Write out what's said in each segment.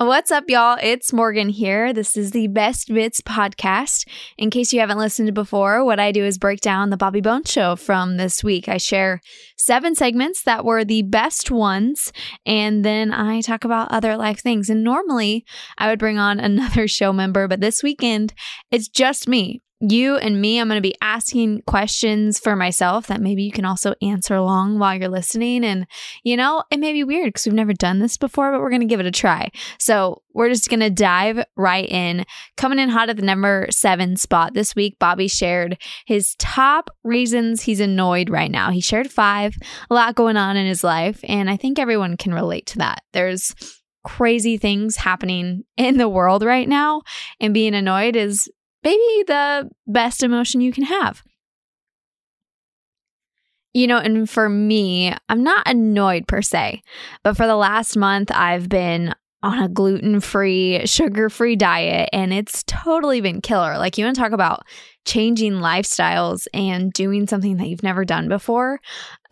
What's up, y'all? It's Morgan here. This is the Best Bits podcast. In case you haven't listened before, what I do is break down the Bobby Bones show from this week. I share seven segments that were the best ones, and then I talk about other life things. And normally I would bring on another show member, but this weekend it's just me you and me, I'm going to be asking questions for myself that maybe you can also answer along while you're listening. And, you know, it may be weird because we've never done this before, but we're going to give it a try. So we're just going to dive right in. Coming in hot at the number seven spot this week, Bobby shared his top reasons he's annoyed right now. He shared five, a lot going on in his life. And I think everyone can relate to that. There's crazy things happening in the world right now, and being annoyed is maybe the best emotion you can have. You know, and for me, I'm not annoyed per se, but for the last month, I've been on a gluten free, sugar free diet, and it's totally been killer. Like, you want to talk about changing lifestyles and doing something that you've never done before.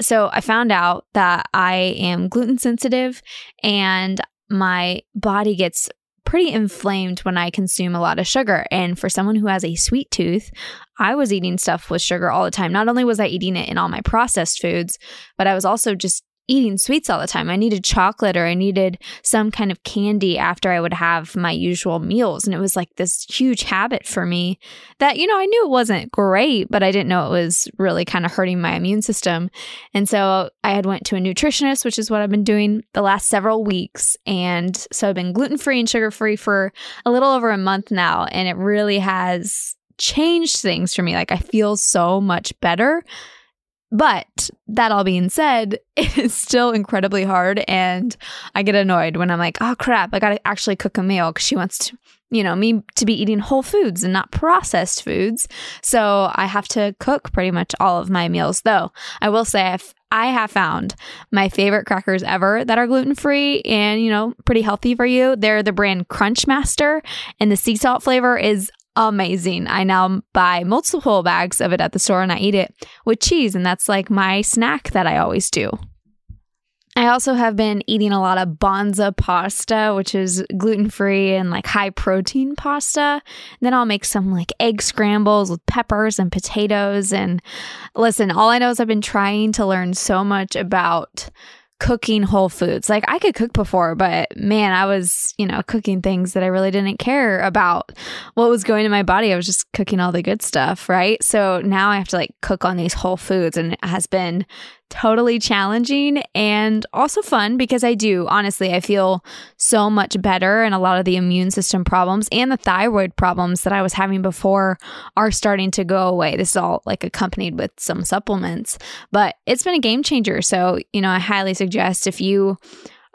So, I found out that I am gluten sensitive and my body gets pretty inflamed when I consume a lot of sugar. And for someone who has a sweet tooth, I was eating stuff with sugar all the time. Not only was I eating it in all my processed foods, but I was also just eating sweets all the time. I needed chocolate or I needed some kind of candy after I would have my usual meals. And it was like this huge habit for me that, you know, I knew it wasn't great, but I didn't know it was really kind of hurting my immune system. And so I had went to a nutritionist, which is what I've been doing the last several weeks. And so I've been gluten free and sugar free for a little over a month now. And it really has changed things for me. Like I feel so much better but that all being said, it is still incredibly hard. And I get annoyed when I'm like, oh crap, I got to actually cook a meal because she wants to, you know, me to be eating whole foods and not processed foods. So I have to cook pretty much all of my meals. Though I will say, I've, I have found my favorite crackers ever that are gluten free and, you know, pretty healthy for you. They're the brand Crunchmaster, and the sea salt flavor is amazing. I now buy multiple bags of it at the store and I eat it with cheese, and that's like my snack that I always do. I also have been eating a lot of Banza pasta, which is gluten free and like high protein pasta. Then I'll make some like egg scrambles with peppers and potatoes. And listen, all I know is I've been trying to learn so much about cooking whole foods. Like I could cook before, but man, I was, you know, cooking things that I really didn't care about what was going in my body. I was just cooking all the good stuff, right? So now I have to like cook on these whole foods and it has been totally challenging and also fun because I do, honestly, I feel so much better. And a lot of the immune system problems and the thyroid problems that I was having before are starting to go away. This is all like accompanied with some supplements, but it's been a game changer. So, you know, I highly suggest if you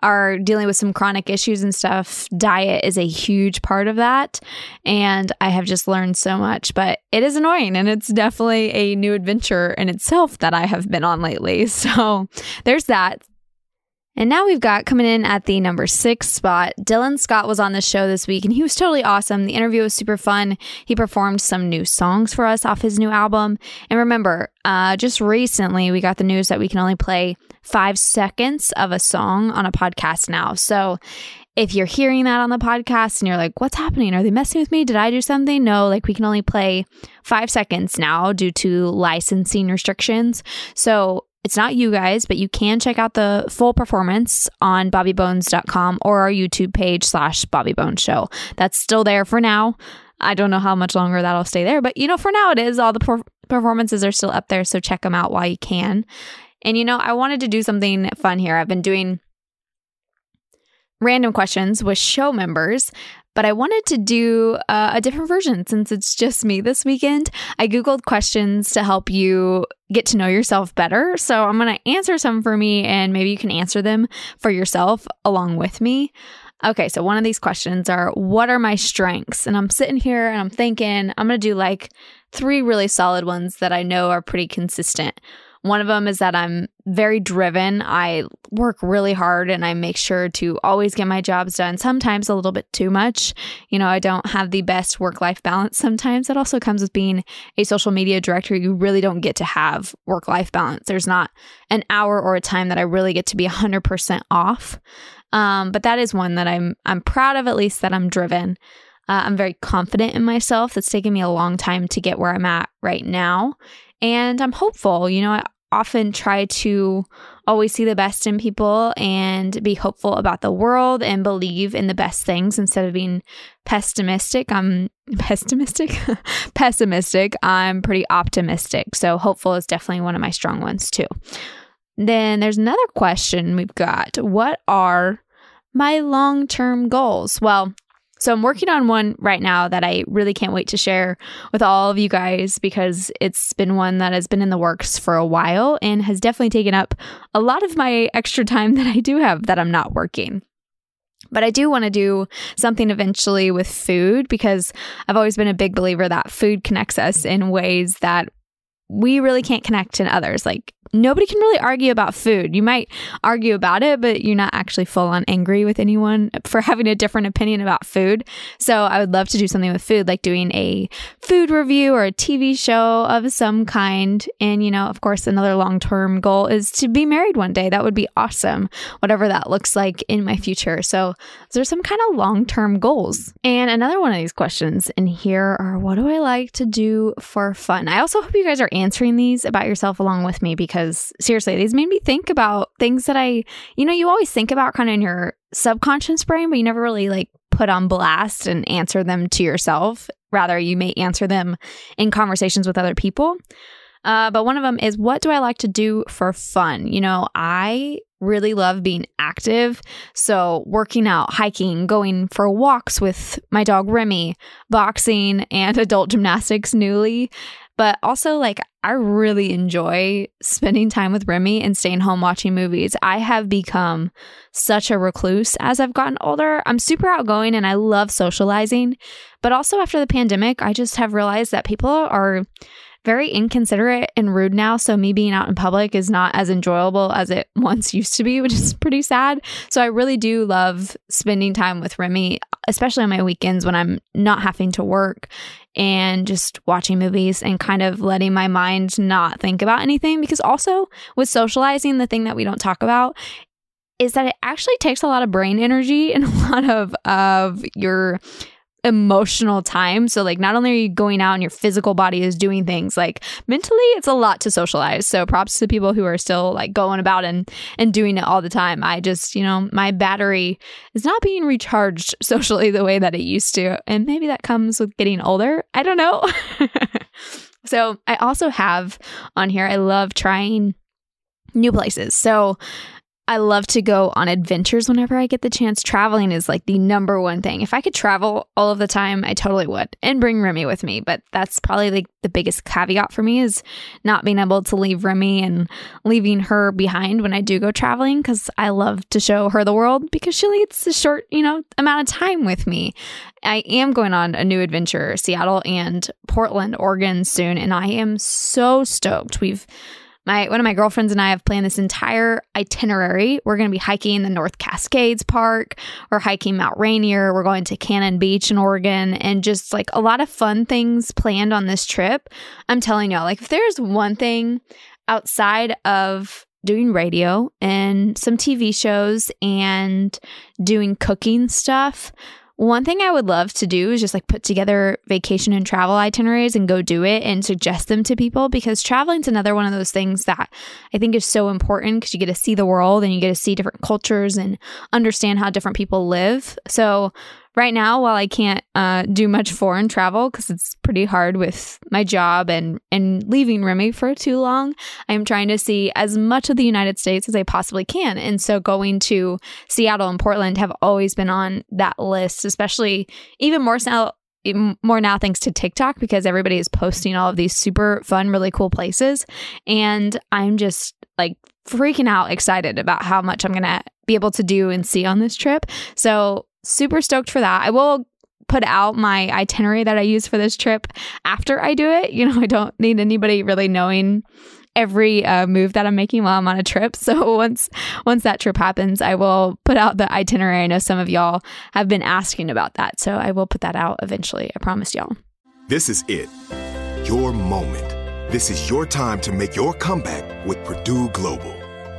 are dealing with some chronic issues and stuff, diet is a huge part of that. And I have just learned so much, but it is annoying and it's definitely a new adventure in itself that I have been on lately. So there's that. And now we've got coming in at the number six spot. Dylan Scott was on the show this week and he was totally awesome. The interview was super fun. He performed some new songs for us off his new album. And remember, uh, just recently we got the news that we can only play five seconds of a song on a podcast now. So if you're hearing that on the podcast and you're like, what's happening? Are they messing with me? Did I do something? No, like we can only play five seconds now due to licensing restrictions. So it's not you guys, but you can check out the full performance on bobbybones.com or our YouTube page slash Bobby Bones Show. That's still there for now. I don't know how much longer that'll stay there, but you know, for now it is. All the per- performances are still up there, so check them out while you can. And you know, I wanted to do something fun here. I've been doing random questions with show members, but I wanted to do uh, a different version since it's just me this weekend. I Googled questions to help you get to know yourself better. So I'm going to answer some for me and maybe you can answer them for yourself along with me. Okay, so one of these questions are what are my strengths? And I'm sitting here and I'm thinking I'm going to do like three really solid ones that I know are pretty consistent. One of them is that I'm very driven. I work really hard and I make sure to always get my jobs done, sometimes a little bit too much. You know, I don't have the best work life balance sometimes. That also comes with being a social media director. You really don't get to have work life balance. There's not an hour or a time that I really get to be 100% off. Um, but that is one that I'm I'm proud of at least that I'm driven. Uh, I'm very confident in myself. That's taken me a long time to get where I'm at right now. And I'm hopeful. You know, I often try to always see the best in people and be hopeful about the world and believe in the best things instead of being pessimistic. I'm pessimistic, pessimistic. I'm pretty optimistic. So hopeful is definitely one of my strong ones too. Then there's another question we've got. What are my long term goals? Well, so I'm working on one right now that I really can't wait to share with all of you guys because it's been one that has been in the works for a while and has definitely taken up a lot of my extra time that I do have that I'm not working. But I do want to do something eventually with food because I've always been a big believer that food connects us in ways that we really can't connect in others. Like nobody can really argue about food. You might argue about it, but you're not actually full on angry with anyone for having a different opinion about food. So I would love to do something with food, like doing a food review or a TV show of some kind. And, you know, of course, another long term goal is to be married one day. That would be awesome, whatever that looks like in my future. So there's some kind of long term goals. And another one of these questions in here are what do I like to do for fun? I also hope you guys are answering these about yourself along with me because because seriously, these made me think about things that I, you know, you always think about kind of in your subconscious brain, but you never really like put on blast and answer them to yourself. Rather, you may answer them in conversations with other people. Uh, but one of them is what do I like to do for fun? You know, I really love being active. So, working out, hiking, going for walks with my dog Remy, boxing, and adult gymnastics newly. But also, like, I really enjoy spending time with Remy and staying home watching movies. I have become such a recluse as I've gotten older. I'm super outgoing and I love socializing. But also, after the pandemic, I just have realized that people are very inconsiderate and rude now. So, me being out in public is not as enjoyable as it once used to be, which is pretty sad. So, I really do love spending time with Remy, especially on my weekends when I'm not having to work and just watching movies and kind of letting my mind not think about anything. Because also with socializing, the thing that we don't talk about is that it actually takes a lot of brain energy and a lot of of your emotional time. So like not only are you going out and your physical body is doing things, like mentally it's a lot to socialize. So props to people who are still like going about and and doing it all the time. I just, you know, my battery is not being recharged socially the way that it used to. And maybe that comes with getting older. I don't know. so I also have on here I love trying new places. So I love to go on adventures whenever I get the chance. Traveling is like the number one thing. If I could travel all of the time, I totally would and bring Remy with me. But that's probably like the biggest caveat for me is not being able to leave Remy and leaving her behind when I do go traveling because I love to show her the world because she gets a short, you know, amount of time with me. I am going on a new adventure, Seattle and Portland, Oregon soon, and I am so stoked. We've my one of my girlfriends and I have planned this entire itinerary. We're going to be hiking the North Cascades Park, we're hiking Mount Rainier, we're going to Cannon Beach in Oregon, and just like a lot of fun things planned on this trip. I'm telling y'all, like if there's one thing outside of doing radio and some TV shows and doing cooking stuff one thing I would love to do is just like put together vacation and travel itineraries and go do it and suggest them to people because traveling is another one of those things that I think is so important because you get to see the world and you get to see different cultures and understand how different people live. So right now, while I can't uh, do much foreign travel because it's pretty hard with my job and and leaving Remy for too long, I'm trying to see as much of the United States as I possibly can. And so going to Seattle and Portland have always been on that list, especially even more so more now thanks to TikTok because everybody is posting all of these super fun, really cool places. And I'm just like freaking out excited about how much I'm going to be able to do and see on this trip. So super stoked for that. I will put out my itinerary that I use for this trip after I do it. You know, I don't need anybody really knowing every uh, move that I'm making while I'm on a trip. So once once that trip happens, I will put out the itinerary. I know some of y'all have been asking about that, so I will put that out eventually. I promise y'all. This is it. Your moment. This is your time to make your comeback with Purdue Global.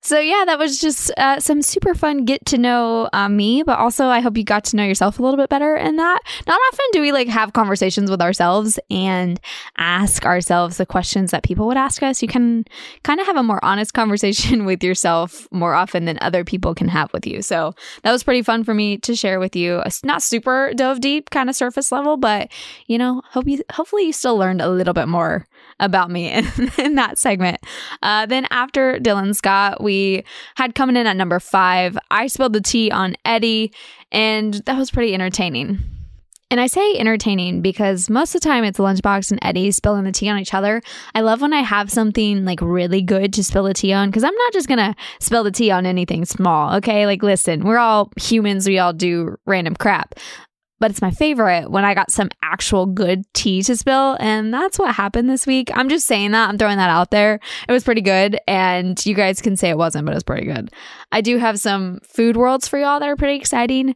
So yeah, that was just uh, some super fun get to know uh, me, but also I hope you got to know yourself a little bit better. In that, not often do we like have conversations with ourselves and ask ourselves the questions that people would ask us. You can kind of have a more honest conversation with yourself more often than other people can have with you. So that was pretty fun for me to share with you. It's not super dove deep, kind of surface level, but you know, hope you hopefully you still learned a little bit more about me in, in that segment. Uh, then after Dylan Scott, we had coming in at number five. I spilled the tea on Eddie, and that was pretty entertaining. And I say entertaining because most of the time it's Lunchbox and Eddie spilling the tea on each other. I love when I have something like really good to spill the tea on because I'm not just going to spill the tea on anything small. Okay. Like, listen, we're all humans. We all do random crap but it's my favorite when I got some actual good tea to spill. And that's what happened this week. I'm just saying that. I'm throwing that out there. It was pretty good. And you guys can say it wasn't, but it was pretty good. I do have some food worlds for y'all that are pretty exciting.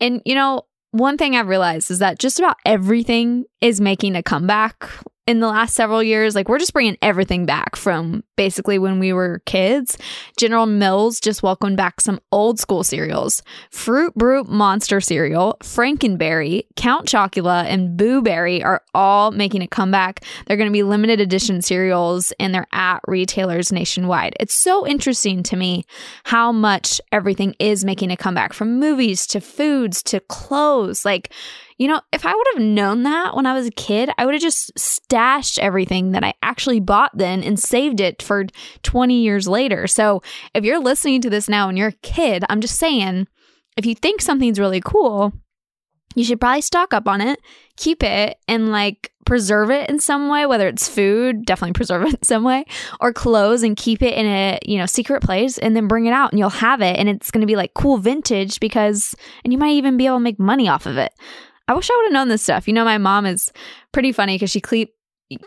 And, you know, one thing I've realized is that just about everything is making a comeback. In the last several years. Like we're just bringing everything back from basically when we were kids. General Mills just welcomed back some old school cereals. Fruit Brute Monster cereal, Frankenberry, Count Chocula, and Boo Berry are all making a comeback. They're going to be limited edition cereals and they're at retailers nationwide. It's so interesting to me how much everything is making a comeback from movies to foods to clothes. Like you know, if I would have known that when I was a kid, I would have just stashed everything that I actually bought then and saved it for 20 years later. So if you're listening to this now and you're a kid, I'm just saying, if you think something's really cool, you should probably stock up on it, keep it, and like preserve it in some way, whether it's food, definitely preserve it in some way, or clothes and keep it in a, you know, secret place and then bring it out and you'll have it and it's going to be like cool vintage because and you might even be able to make money off of it. I wish I would have known this stuff. You know, my mom is pretty funny because she keep,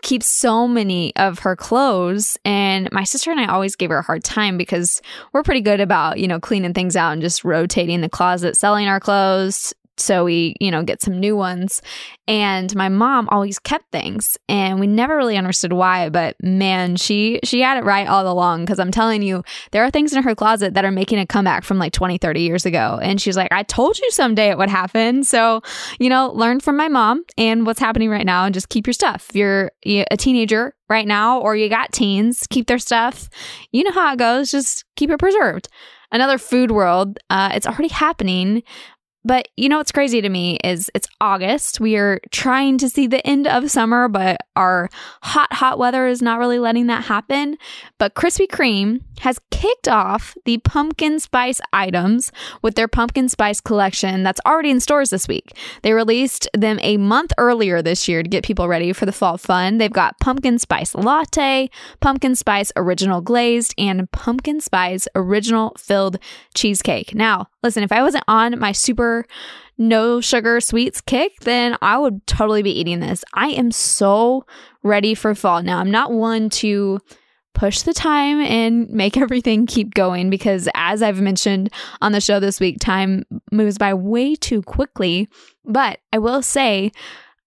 keeps so many of her clothes and my sister and I always gave her a hard time because we're pretty good about, you know, cleaning things out and just rotating the closet, selling our clothes, so we, you know, get some new ones. And my mom always kept things and we never really understood why, but man, she she had it right all along because I'm telling you, there are things in her closet that are making a comeback from like 20, 30 years ago. And she's like, "I told you someday it would happen." So, you know, learn from my mom and what's happening right now and just keep your stuff. If you're a teenager right now or you got teens, keep their stuff. You know how it goes, just keep it preserved another food world. Uh, it's already happening. But you know what's crazy to me is it's August. We are trying to see the end of summer, but our hot, hot weather is not really letting that happen. But Krispy Kreme has kicked off the pumpkin spice items with their pumpkin spice collection that's already in stores this week. They released them a month earlier this year to get people ready for the fall fun. They've got pumpkin spice latte, pumpkin spice original glazed, and pumpkin spice original filled cheesecake. Now, listen, if I wasn't on my super no sugar sweets kick, then I would totally be eating this. I am so ready for fall. Now, I'm not one to push the time and make everything keep going because, as I've mentioned on the show this week, time moves by way too quickly. But I will say,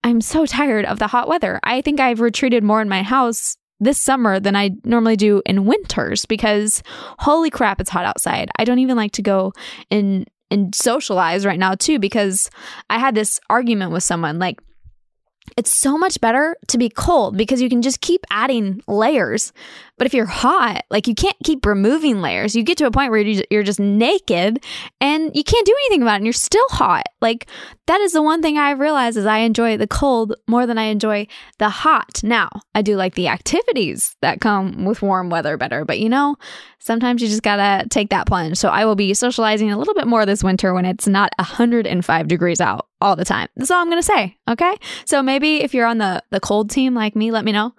I'm so tired of the hot weather. I think I've retreated more in my house this summer than I normally do in winters because holy crap, it's hot outside. I don't even like to go and and socialize right now too because I had this argument with someone like it's so much better to be cold because you can just keep adding layers. But if you're hot, like you can't keep removing layers. You get to a point where you're just naked and you can't do anything about it and you're still hot. Like that is the one thing I realize is I enjoy the cold more than I enjoy the hot. Now, I do like the activities that come with warm weather better, but you know, sometimes you just gotta take that plunge. So I will be socializing a little bit more this winter when it's not 105 degrees out all the time. That's all I'm gonna say. Okay. So maybe if you're on the the cold team like me, let me know.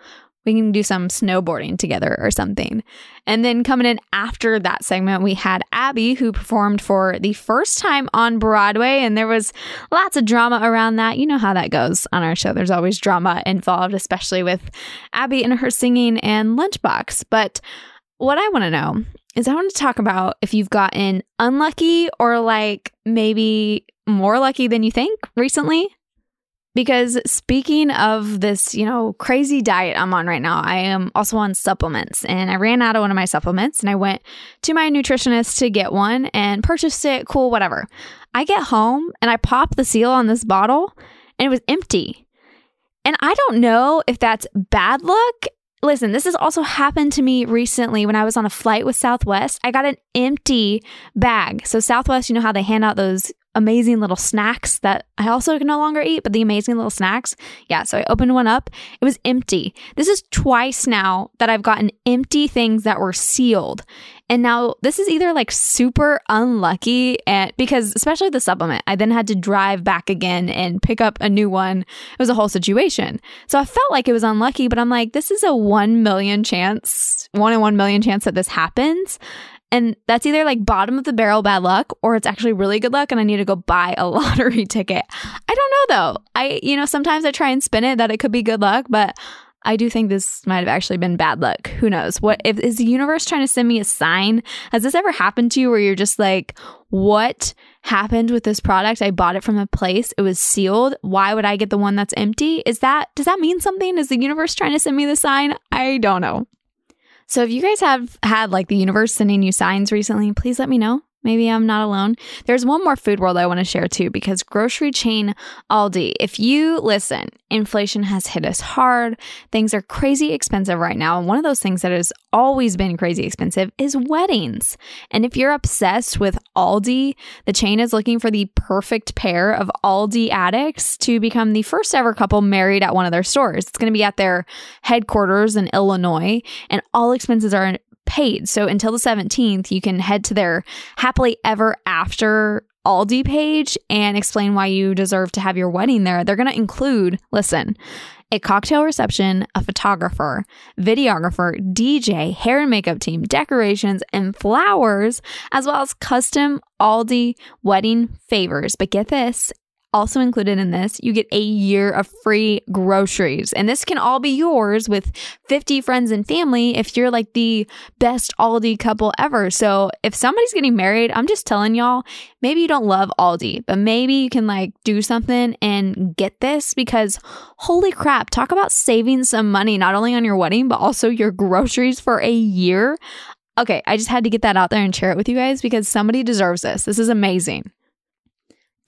We can do some snowboarding together or something. And then coming in after that segment, we had Abby, who performed for the first time on Broadway. And there was lots of drama around that. You know how that goes on our show. There's always drama involved, especially with Abby and her singing and Lunchbox. But what I want to know is I want to talk about if you've gotten unlucky or like maybe more lucky than you think recently. Because speaking of this, you know, crazy diet I'm on right now, I am also on supplements and I ran out of one of my supplements and I went to my nutritionist to get one and purchased it. Cool, whatever. I get home and I pop the seal on this bottle and it was empty. And I don't know if that's bad luck Listen, this has also happened to me recently when I was on a flight with Southwest. I got an empty bag. So, Southwest, you know how they hand out those amazing little snacks that I also can no longer eat, but the amazing little snacks. Yeah, so I opened one up. It was empty. This is twice now that I've gotten empty things that were sealed. And now this is either like super unlucky and because especially the supplement, I then had to drive back again and pick up a new one. It was a whole situation. So I felt like it was unlucky, but I'm like, this is a 1 million chance, 1 in 1 million chance that this happens. And that's either like bottom of the barrel bad luck or it's actually really good luck and I need to go buy a lottery ticket. I don't know though. I, you know, sometimes I try and spin it that it could be good luck, but I do think this might have actually been bad luck. Who knows? What if is the universe trying to send me a sign? Has this ever happened to you where you're just like, what happened with this product? I bought it from a place. It was sealed. Why would I get the one that's empty? Is that does that mean something? Is the universe trying to send me the sign? I don't know. So if you guys have had like the universe sending you signs recently, please let me know. Maybe I'm not alone. There's one more food world I want to share too, because grocery chain Aldi, if you listen, inflation has hit us hard. Things are crazy expensive right now. And one of those things that has always been crazy expensive is weddings. And if you're obsessed with Aldi, the chain is looking for the perfect pair of Aldi addicts to become the first ever couple married at one of their stores. It's going to be at their headquarters in Illinois, and all expenses are paid. So until the 17th, you can head to their happily ever after Aldi page and explain why you deserve to have your wedding there. They're going to include, listen, a cocktail reception, a photographer, videographer, DJ, hair and makeup team, decorations, and flowers, as well as custom Aldi wedding favors. But get this also included in this, you get a year of free groceries. And this can all be yours with 50 friends and family if you're like the best Aldi couple ever. So if somebody's getting married, I'm just telling y'all, maybe you don't love Aldi, but maybe you can like do something and get this because holy crap, talk about saving some money, not only on your wedding, but also your groceries for a year. Okay, I just had to get that out there and share it with you guys because somebody deserves this. This is amazing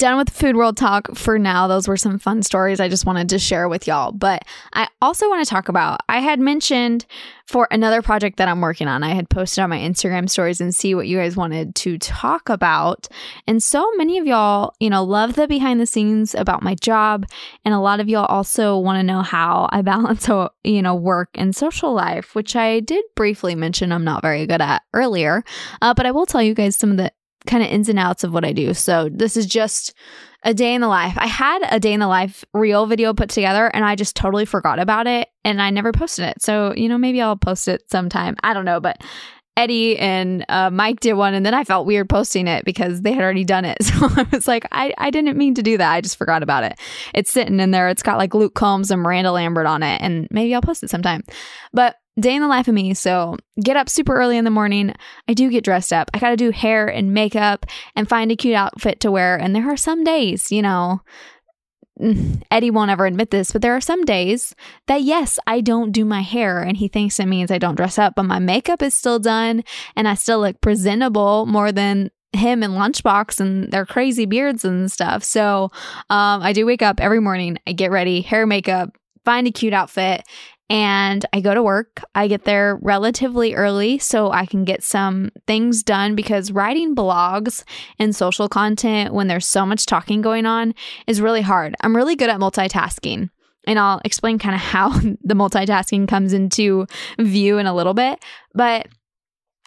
done with food world talk for now. Those were some fun stories I just wanted to share with y'all. But I also want to talk about, I had mentioned for another project that I'm working on, I had posted on my Instagram stories and see what you guys wanted to talk about. And so many of y'all, you know, love the behind the scenes about my job. And a lot of y'all also want to know how I balance, you know, work and social life, which I did briefly mention I'm not very good at earlier. Uh, but I will tell you guys some of the kind of ins and outs of what I do. So this is just a day in the life. I had a day in the life reel video put together and I just totally forgot about it and I never posted it. So, you know, maybe I'll post it sometime. I don't know, but Eddie and uh, Mike did one, and then I felt weird posting it because they had already done it. So I was like, I, I didn't mean to do that. I just forgot about it. It's sitting in there. It's got like Luke Combs and Miranda Lambert on it, and maybe I'll post it sometime. But day in the life of me. So get up super early in the morning. I do get dressed up. I got to do hair and makeup and find a cute outfit to wear. And there are some days, you know, Eddie won't ever admit this, but there are some days that yes, I don't do my hair and he thinks it means I don't dress up, but my makeup is still done and I still look presentable more than him and Lunchbox and their crazy beards and stuff. So um, I do wake up every morning, I get ready, hair, makeup, find a cute outfit, and I go to work. I get there relatively early so I can get some things done because writing blogs and social content when there's so much talking going on is really hard. I'm really good at multitasking. And I'll explain kind of how the multitasking comes into view in a little bit. But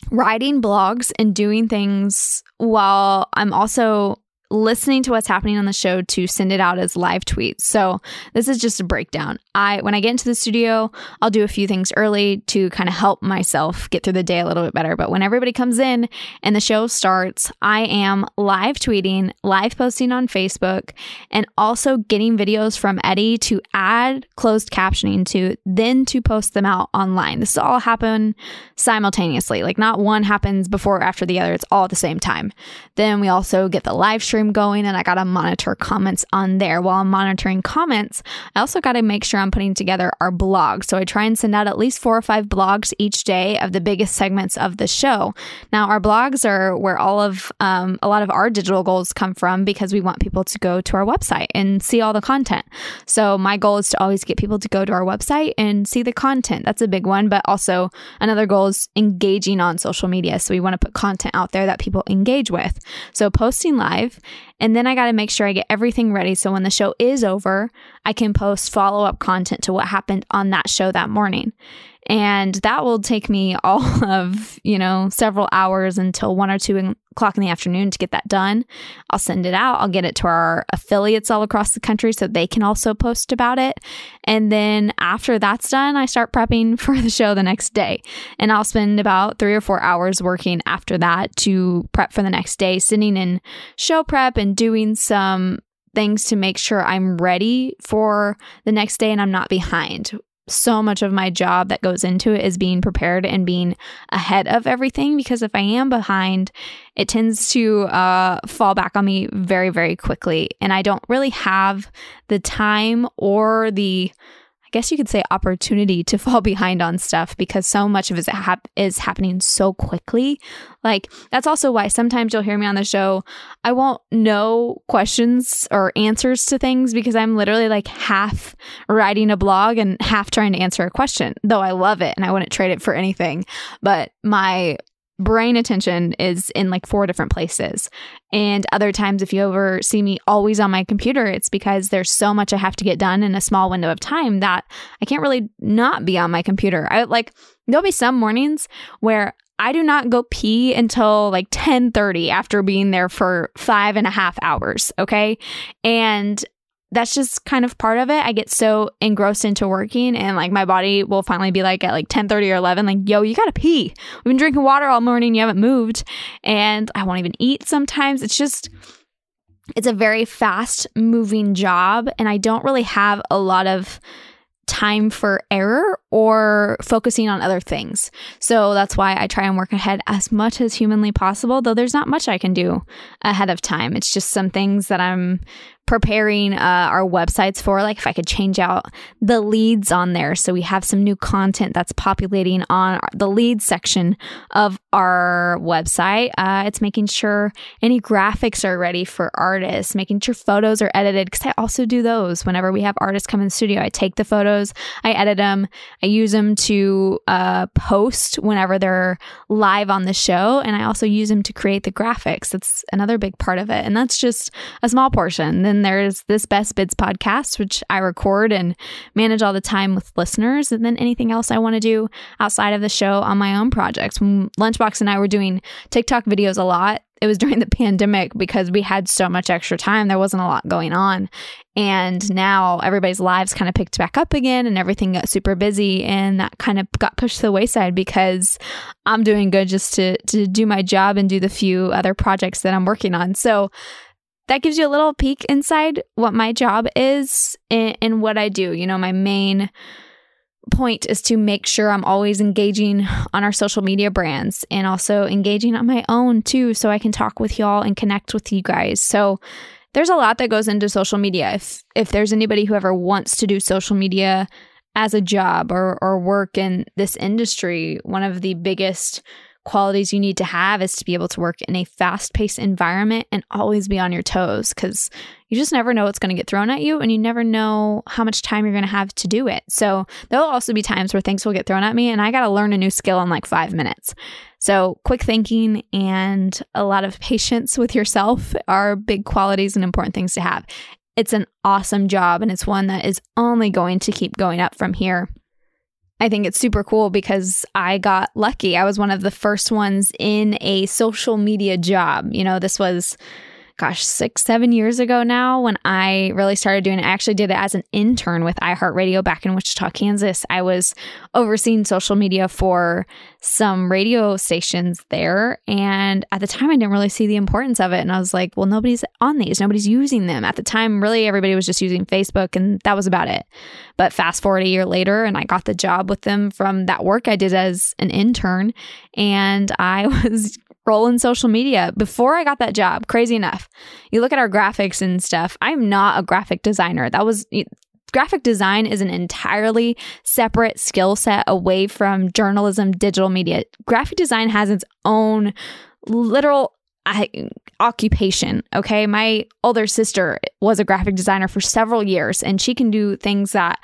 writing blogs and doing things while I'm also listening to what's happening on the show to send it out as live tweets. So this is just a breakdown. I when I get into the studio, I'll do a few things early to kind of help myself get through the day a little bit better. But when everybody comes in and the show starts, I am live tweeting, live posting on Facebook, and also getting videos from Eddie to add closed captioning to, then to post them out online. This all happen simultaneously. Like not one happens before or after the other. It's all at the same time. Then we also get the live stream going and I got to monitor comments on there. While I'm monitoring comments, I also got to make sure I'm putting together our blog. So I try and send out at least four or five blogs each day of the biggest segments of the show. Now, our blogs are where all of um, a lot of our digital goals come from because we want people to go to our website and see all the content. So my goal is to always get people to go to our website and see the content. That's a big one. But also another goal is engaging on social media. So we want to put content out there that people engage with. So posting live and then I got to make sure I get everything ready so when the show is over, I can post follow up content to what happened on that show that morning. And that will take me all of, you know, several hours until one or two o'clock in the afternoon to get that done. I'll send it out. I'll get it to our affiliates all across the country so they can also post about it. And then after that's done, I start prepping for the show the next day. And I'll spend about three or four hours working after that to prep for the next day, sitting in show prep and doing some things to make sure I'm ready for the next day and I'm not behind so much of my job that goes into it is being prepared and being ahead of everything because if I am behind, it tends to uh, fall back on me very, very quickly. And I don't really have the time or the guess you could say opportunity to fall behind on stuff because so much of it hap- is happening so quickly. Like that's also why sometimes you'll hear me on the show. I won't know questions or answers to things because I'm literally like half writing a blog and half trying to answer a question. Though I love it and I wouldn't trade it for anything. But my brain attention is in like four different places. And other times, if you ever see me always on my computer, it's because there's so much I have to get done in a small window of time that I can't really not be on my computer. I like, there'll be some mornings where I do not go pee until like 10:30 after being there for five and a half hours. Okay. And that's just kind of part of it. I get so engrossed into working and like my body will finally be like at like 10 30 or 11, like, yo, you gotta pee. We've been drinking water all morning, you haven't moved. And I won't even eat sometimes. It's just, it's a very fast moving job. And I don't really have a lot of time for error or focusing on other things. So that's why I try and work ahead as much as humanly possible, though there's not much I can do ahead of time. It's just some things that I'm preparing uh, our websites for, like if I could change out the leads on there. So we have some new content that's populating on the lead section of our website. Uh, it's making sure any graphics are ready for artists, making sure photos are edited, because I also do those whenever we have artists come in the studio. I take the photos, I edit them, I use them to uh, post whenever they're live on the show, and I also use them to create the graphics. That's another big part of it. And that's just a small portion. Then then there's this Best Bits podcast, which I record and manage all the time with listeners. And then anything else I want to do outside of the show on my own projects. When Lunchbox and I were doing TikTok videos a lot, it was during the pandemic because we had so much extra time. There wasn't a lot going on. And now everybody's lives kind of picked back up again and everything got super busy. And that kind of got pushed to the wayside because I'm doing good just to, to do my job and do the few other projects that I'm working on. So that gives you a little peek inside what my job is and, and what I do. You know, my main point is to make sure I'm always engaging on our social media brands and also engaging on my own too, so I can talk with y'all and connect with you guys. So there's a lot that goes into social media. If if there's anybody who ever wants to do social media as a job or or work in this industry, one of the biggest qualities you need to have is to be able to work in a fast paced environment and always be on your toes because you just never know what's going to get thrown at you and you never know how much time you're going to have to do it. So there'll also be times where things will get thrown at me and I got to learn a new skill in like five minutes. So quick thinking and a lot of patience with yourself are big qualities and important things to have. It's an awesome job and it's one that is only going to keep going up from here. I think it's super cool because I got lucky. I was one of the first ones in a social media job. You know, this was gosh, six, seven years ago now when I really started doing it. I actually did it as an intern with iHeartRadio back in Wichita, Kansas. I was overseeing social media for some radio stations there. And at the time, I didn't really see the importance of it. And I was like, well, nobody's on these, nobody's using them. At the time, really, everybody was just using Facebook, and that was about it. But fast forward a year later, and I got the job with them from that work I did as an intern. And I was rolling social media before I got that job. Crazy enough. You look at our graphics and stuff. I'm not a graphic designer. That was graphic design is an entirely separate skill set away from journalism, digital media. Graphic design has its own literal I, occupation. Okay. My older sister was a graphic designer for several years and she can do things that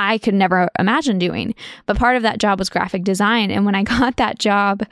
I could never imagine doing. But part of that job was graphic design. And when I got that job,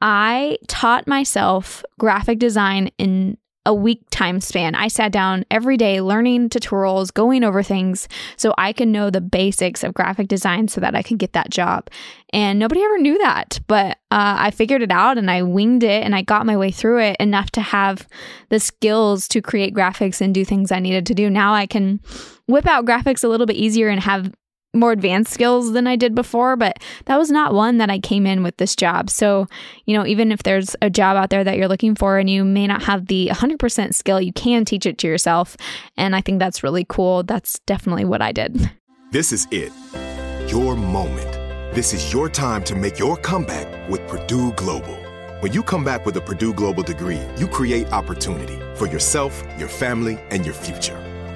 I taught myself graphic design in a week time span. I sat down every day learning tutorials, going over things so I can know the basics of graphic design so that I could get that job. And nobody ever knew that, but uh, I figured it out and I winged it and I got my way through it enough to have the skills to create graphics and do things I needed to do. Now I can whip out graphics a little bit easier and have more advanced skills than I did before, but that was not one that I came in with this job. So, you know, even if there's a job out there that you're looking for and you may not have the 100% skill, you can teach it to yourself. And I think that's really cool. That's definitely what I did. This is it. your moment. This is your time to make your comeback with Purdue Global. When you come back with a Purdue Global degree, you create opportunity for yourself, your family, and your future.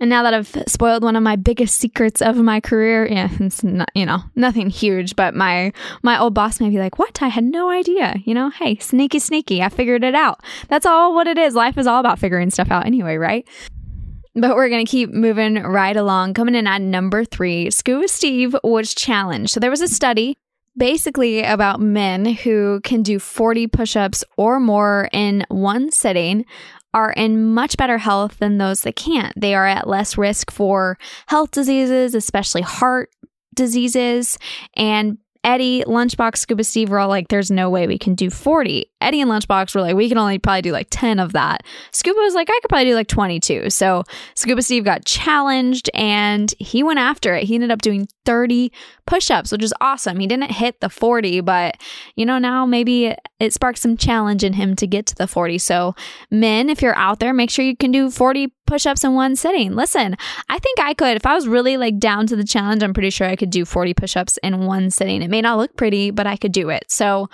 And now that I've spoiled one of my biggest secrets of my career, yeah, it's not, you know, nothing huge, but my my old boss may be like, "What? I had no idea." You know, hey, sneaky sneaky, I figured it out. That's all what it is. Life is all about figuring stuff out anyway, right? But we're going to keep moving right along. Coming in at number 3, Scuba Steve was challenged. So there was a study basically about men who can do 40 push-ups or more in one sitting are in much better health than those that can't. They are at less risk for health diseases, especially heart diseases, and Eddie, Lunchbox, Scuba Steve were all like, there's no way we can do 40. Eddie and Lunchbox were like, we can only probably do like 10 of that. Scuba was like, I could probably do like 22. So Scuba Steve got challenged and he went after it. He ended up doing 30 push ups, which is awesome. He didn't hit the 40, but you know, now maybe it sparked some challenge in him to get to the 40. So, men, if you're out there, make sure you can do 40 push ups in one sitting. Listen, I think I could. If I was really like down to the challenge, I'm pretty sure I could do 40 push ups in one sitting. It may not look pretty, but I could do it. So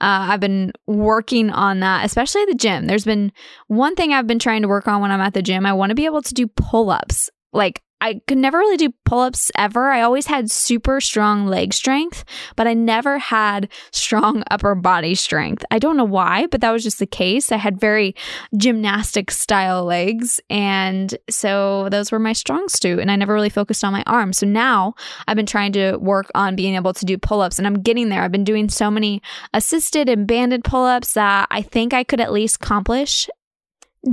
uh, I've been working on that, especially at the gym. There's been one thing I've been trying to work on when I'm at the gym. I want to be able to do pull ups. Like I could never really do pull ups ever. I always had super strong leg strength, but I never had strong upper body strength. I don't know why, but that was just the case. I had very gymnastic style legs. And so those were my strong suit. And I never really focused on my arms. So now I've been trying to work on being able to do pull ups and I'm getting there. I've been doing so many assisted and banded pull ups that I think I could at least accomplish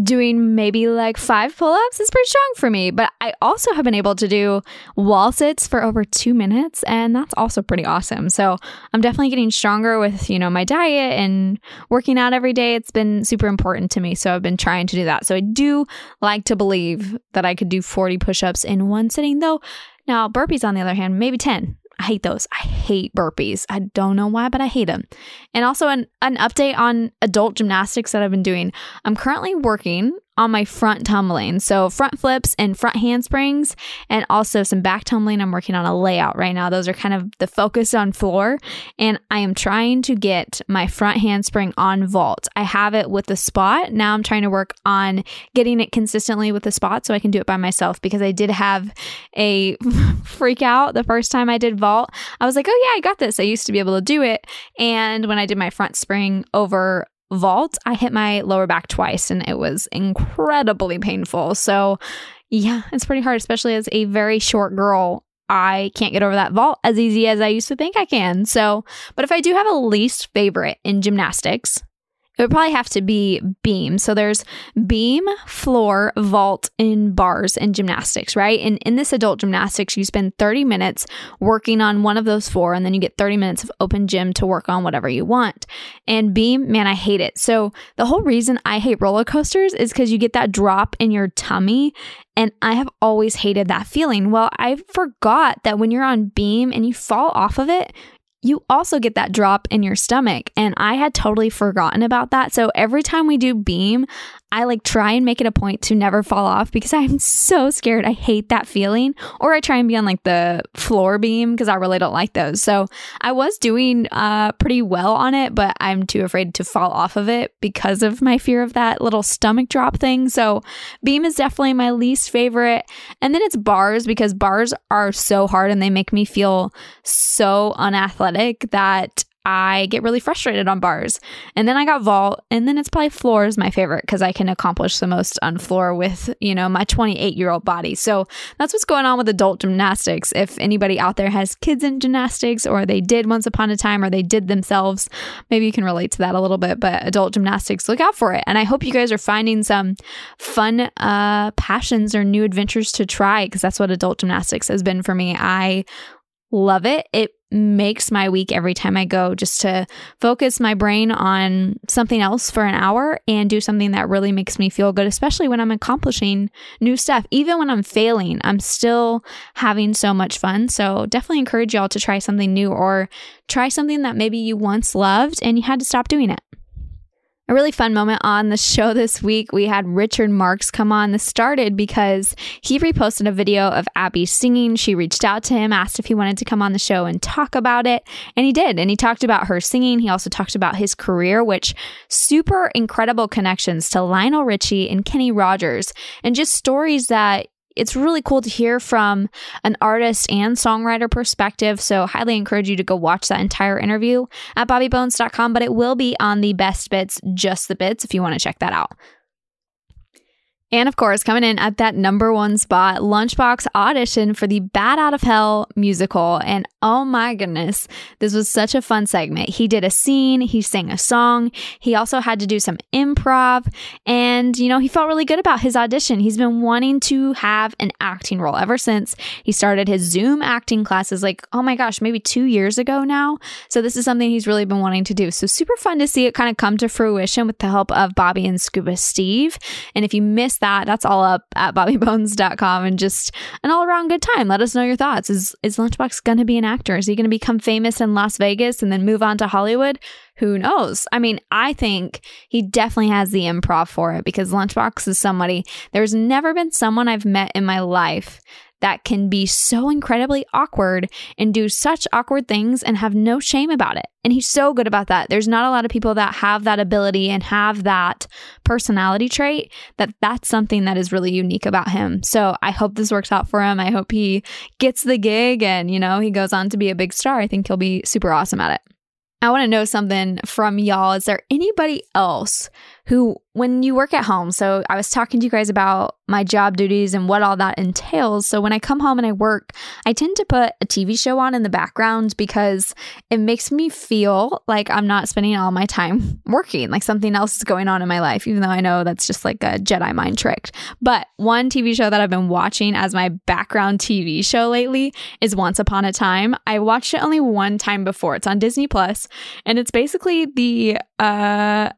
doing maybe like five pull ups is pretty strong for me. But I also have been able to do wall sits for over two minutes, and that's also pretty awesome. So I'm definitely getting stronger with, you know, my diet and working out every day. It's been super important to me. So I've been trying to do that. So I do like to believe that I could do 40 push ups in one sitting, though. Now, burpees, on the other hand, maybe 10. I hate those. I hate burpees. I don't know why, but I hate them. And also, an, an update on adult gymnastics that I've been doing. I'm currently working on my front tumbling. So front flips and front handsprings and also some back tumbling. I'm working on a layout right now. Those are kind of the focus on floor. And I am trying to get my front handspring on vault. I have it with the spot. Now I'm trying to work on getting it consistently with the spot so I can do it by myself because I did have a freak out the first time I did vault. I was like, oh yeah, I got this. I used to be able to do it. And when I did my front spring over vault, I hit my lower back twice and it was incredibly painful. So, yeah, it's pretty hard, especially as a very short girl. I can't get over that vault as easy as I used to think I can. So, but if I do have a least favorite in gymnastics, it would probably have to be beam. So there's beam, floor, vault, and bars and gymnastics, right? And in this adult gymnastics, you spend 30 minutes working on one of those four, and then you get 30 minutes of open gym to work on whatever you want. And beam, man, I hate it. So the whole reason I hate roller coasters is because you get that drop in your tummy. And I have always hated that feeling. Well, I forgot that when you're on beam and you fall off of it, you also get that drop in your stomach. And I had totally forgotten about that. So every time we do beam, I like try and make it a point to never fall off because I'm so scared. I hate that feeling. Or I try and be on like the floor beam because I really don't like those. So I was doing uh, pretty well on it, but I'm too afraid to fall off of it because of my fear of that little stomach drop thing. So beam is definitely my least favorite. And then it's bars because bars are so hard and they make me feel so unathletic that I get really frustrated on bars. And then I got vault, and then it's probably floor is my favorite because I can accomplish the most on floor with, you know, my 28 year old body. So that's what's going on with adult gymnastics. If anybody out there has kids in gymnastics or they did once upon a time or they did themselves, maybe you can relate to that a little bit. But adult gymnastics, look out for it. And I hope you guys are finding some fun uh, passions or new adventures to try because that's what adult gymnastics has been for me. I love it. It makes my week every time I go just to focus my brain on something else for an hour and do something that really makes me feel good, especially when I'm accomplishing new stuff. Even when I'm failing, I'm still having so much fun. So definitely encourage y'all to try something new or try something that maybe you once loved and you had to stop doing it. A really fun moment on the show this week, we had Richard Marx come on. This started because he reposted a video of Abby singing. She reached out to him, asked if he wanted to come on the show and talk about it, and he did. And he talked about her singing. He also talked about his career, which super incredible connections to Lionel Richie and Kenny Rogers, and just stories that it's really cool to hear from an artist and songwriter perspective. So, highly encourage you to go watch that entire interview at bobbybones.com, but it will be on the best bits, just the bits, if you want to check that out. And of course, coming in at that number one spot, Lunchbox audition for the Bat Out of Hell musical. And oh my goodness, this was such a fun segment. He did a scene, he sang a song, he also had to do some improv, and you know, he felt really good about his audition. He's been wanting to have an acting role ever since he started his Zoom acting classes, like, oh my gosh, maybe two years ago now. So this is something he's really been wanting to do. So super fun to see it kind of come to fruition with the help of Bobby and Scuba Steve. And if you missed that, that's all up at bobbybones.com and just an all around good time. Let us know your thoughts. Is, is Lunchbox going to be an actor? Is he going to become famous in Las Vegas and then move on to Hollywood? Who knows? I mean, I think he definitely has the improv for it because Lunchbox is somebody, there's never been someone I've met in my life that can be so incredibly awkward and do such awkward things and have no shame about it. And he's so good about that. There's not a lot of people that have that ability and have that personality trait that that's something that is really unique about him. So I hope this works out for him. I hope he gets the gig and, you know, he goes on to be a big star. I think he'll be super awesome at it. I want to know something from y'all. Is there anybody else who, when you work at home, so I was talking to you guys about my job duties and what all that entails. So when I come home and I work, I tend to put a TV show on in the background because it makes me feel like I'm not spending all my time working, like something else is going on in my life, even though I know that's just like a Jedi mind trick. But one TV show that I've been watching as my background TV show lately is Once Upon a Time. I watched it only one time before. It's on Disney Plus, and it's basically the uh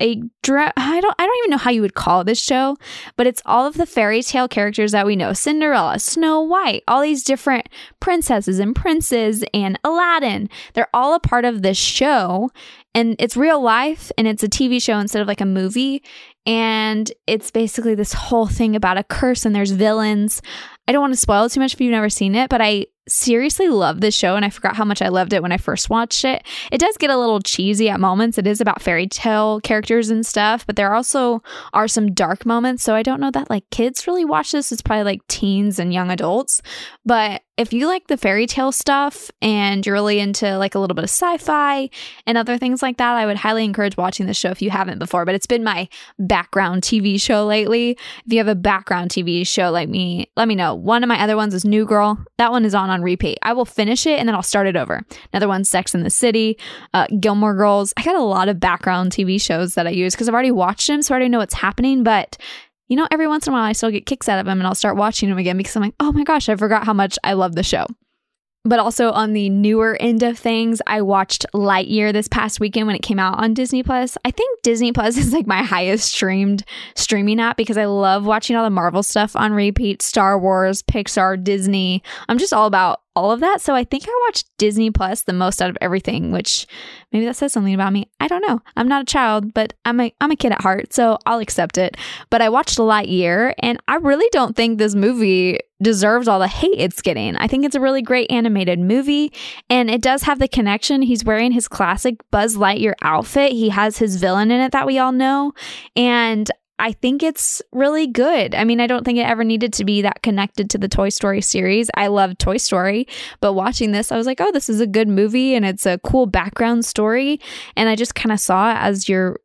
a dra- I don't I don't even know how you would call this show, but it's all of the fairy tale characters that we know: Cinderella, Snow White, all these different princesses and princes, and Aladdin. They're all a part of this show, and it's real life, and it's a TV show instead of like a movie. And it's basically this whole thing about a curse, and there's villains. I don't want to spoil too much if you've never seen it, but I seriously love this show and I forgot how much I loved it when I first watched it. It does get a little cheesy at moments. It is about fairy tale characters and stuff, but there also are some dark moments. So I don't know that like kids really watch this. It's probably like teens and young adults, but if you like the fairy tale stuff and you're really into like a little bit of sci-fi and other things like that, I would highly encourage watching this show if you haven't before. But it's been my background TV show lately. If you have a background TV show like me, let me know. One of my other ones is New Girl. That one is on on repeat. I will finish it and then I'll start it over. Another one, Sex in the City, uh, Gilmore Girls. I got a lot of background TV shows that I use because I've already watched them, so I already know what's happening. But you know, every once in a while I still get kicks out of them and I'll start watching them again because I'm like, oh my gosh, I forgot how much I love the show. But also on the newer end of things, I watched Lightyear this past weekend when it came out on Disney Plus. I think Disney Plus is like my highest streamed streaming app because I love watching all the Marvel stuff on repeat, Star Wars, Pixar, Disney. I'm just all about all of that. So I think I watched Disney Plus the most out of everything, which maybe that says something about me. I don't know. I'm not a child, but I'm a I'm a kid at heart, so I'll accept it. But I watched Lightyear and I really don't think this movie deserves all the hate it's getting. I think it's a really great animated movie and it does have the connection. He's wearing his classic Buzz Lightyear outfit. He has his villain in it that we all know. And I think it's really good. I mean, I don't think it ever needed to be that connected to the Toy Story series. I love Toy Story, but watching this, I was like, oh, this is a good movie and it's a cool background story. And I just kind of saw it as your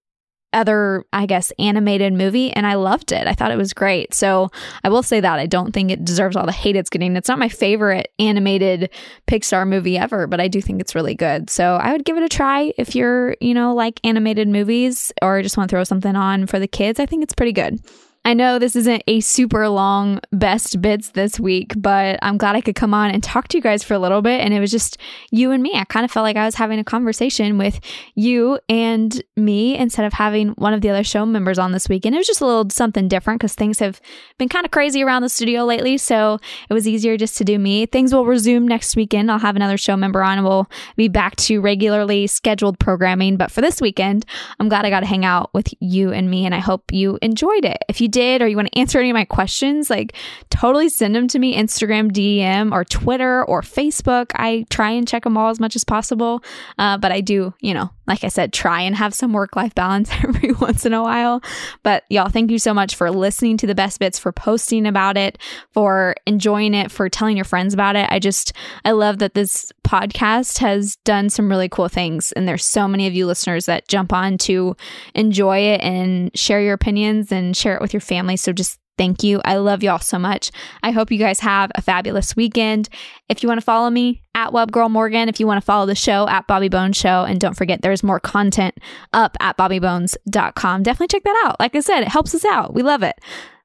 other, I guess, animated movie, and I loved it. I thought it was great. So I will say that I don't think it deserves all the hate it's getting. It's not my favorite animated Pixar movie ever, but I do think it's really good. So I would give it a try if you're, you know, like animated movies or just want to throw something on for the kids. I think it's pretty good. I know this isn't a super long best bits this week, but I'm glad I could come on and talk to you guys for a little bit. And it was just you and me. I kind of felt like I was having a conversation with you and me instead of having one of the other show members on this week. And it was just a little something different because things have been kind of crazy around the studio lately. So it was easier just to do me. Things will resume next weekend. I'll have another show member on and we'll be back to regularly scheduled programming. But for this weekend, I'm glad I got to hang out with you and me. And I hope you enjoyed it. If you did or you want to answer any of my questions, like totally send them to me Instagram DM or Twitter or Facebook. I try and check them all as much as possible. Uh, but I do, you know, like I said, try and have some work life balance every once in a while. But y'all, thank you so much for listening to the best bits, for posting about it, for enjoying it, for telling your friends about it. I just, I love that this podcast has done some really cool things. And there's so many of you listeners that jump on to enjoy it and share your opinions and share it with your family. So just thank you. I love y'all so much. I hope you guys have a fabulous weekend. If you want to follow me at Webgirl Morgan, if you want to follow the show at Bobby Bones Show, and don't forget there's more content up at bobbybones.com. Definitely check that out. Like I said, it helps us out. We love it.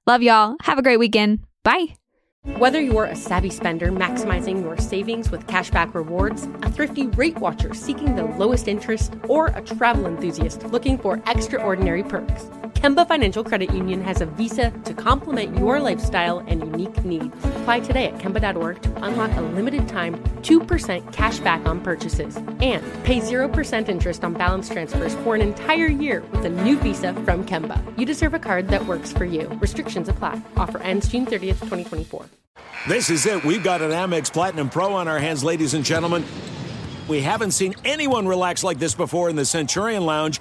Love y'all. Have a great weekend. Bye. Whether you're a savvy spender maximizing your savings with cashback rewards, a thrifty rate watcher seeking the lowest interest, or a travel enthusiast looking for extraordinary perks, Kemba Financial Credit Union has a visa to complement your lifestyle and unique needs. Apply today at Kemba.org to unlock a limited time 2% cash back on purchases and pay 0% interest on balance transfers for an entire year with a new visa from Kemba. You deserve a card that works for you. Restrictions apply. Offer ends June 30th, 2024. This is it. We've got an Amex Platinum Pro on our hands, ladies and gentlemen. We haven't seen anyone relax like this before in the Centurion Lounge.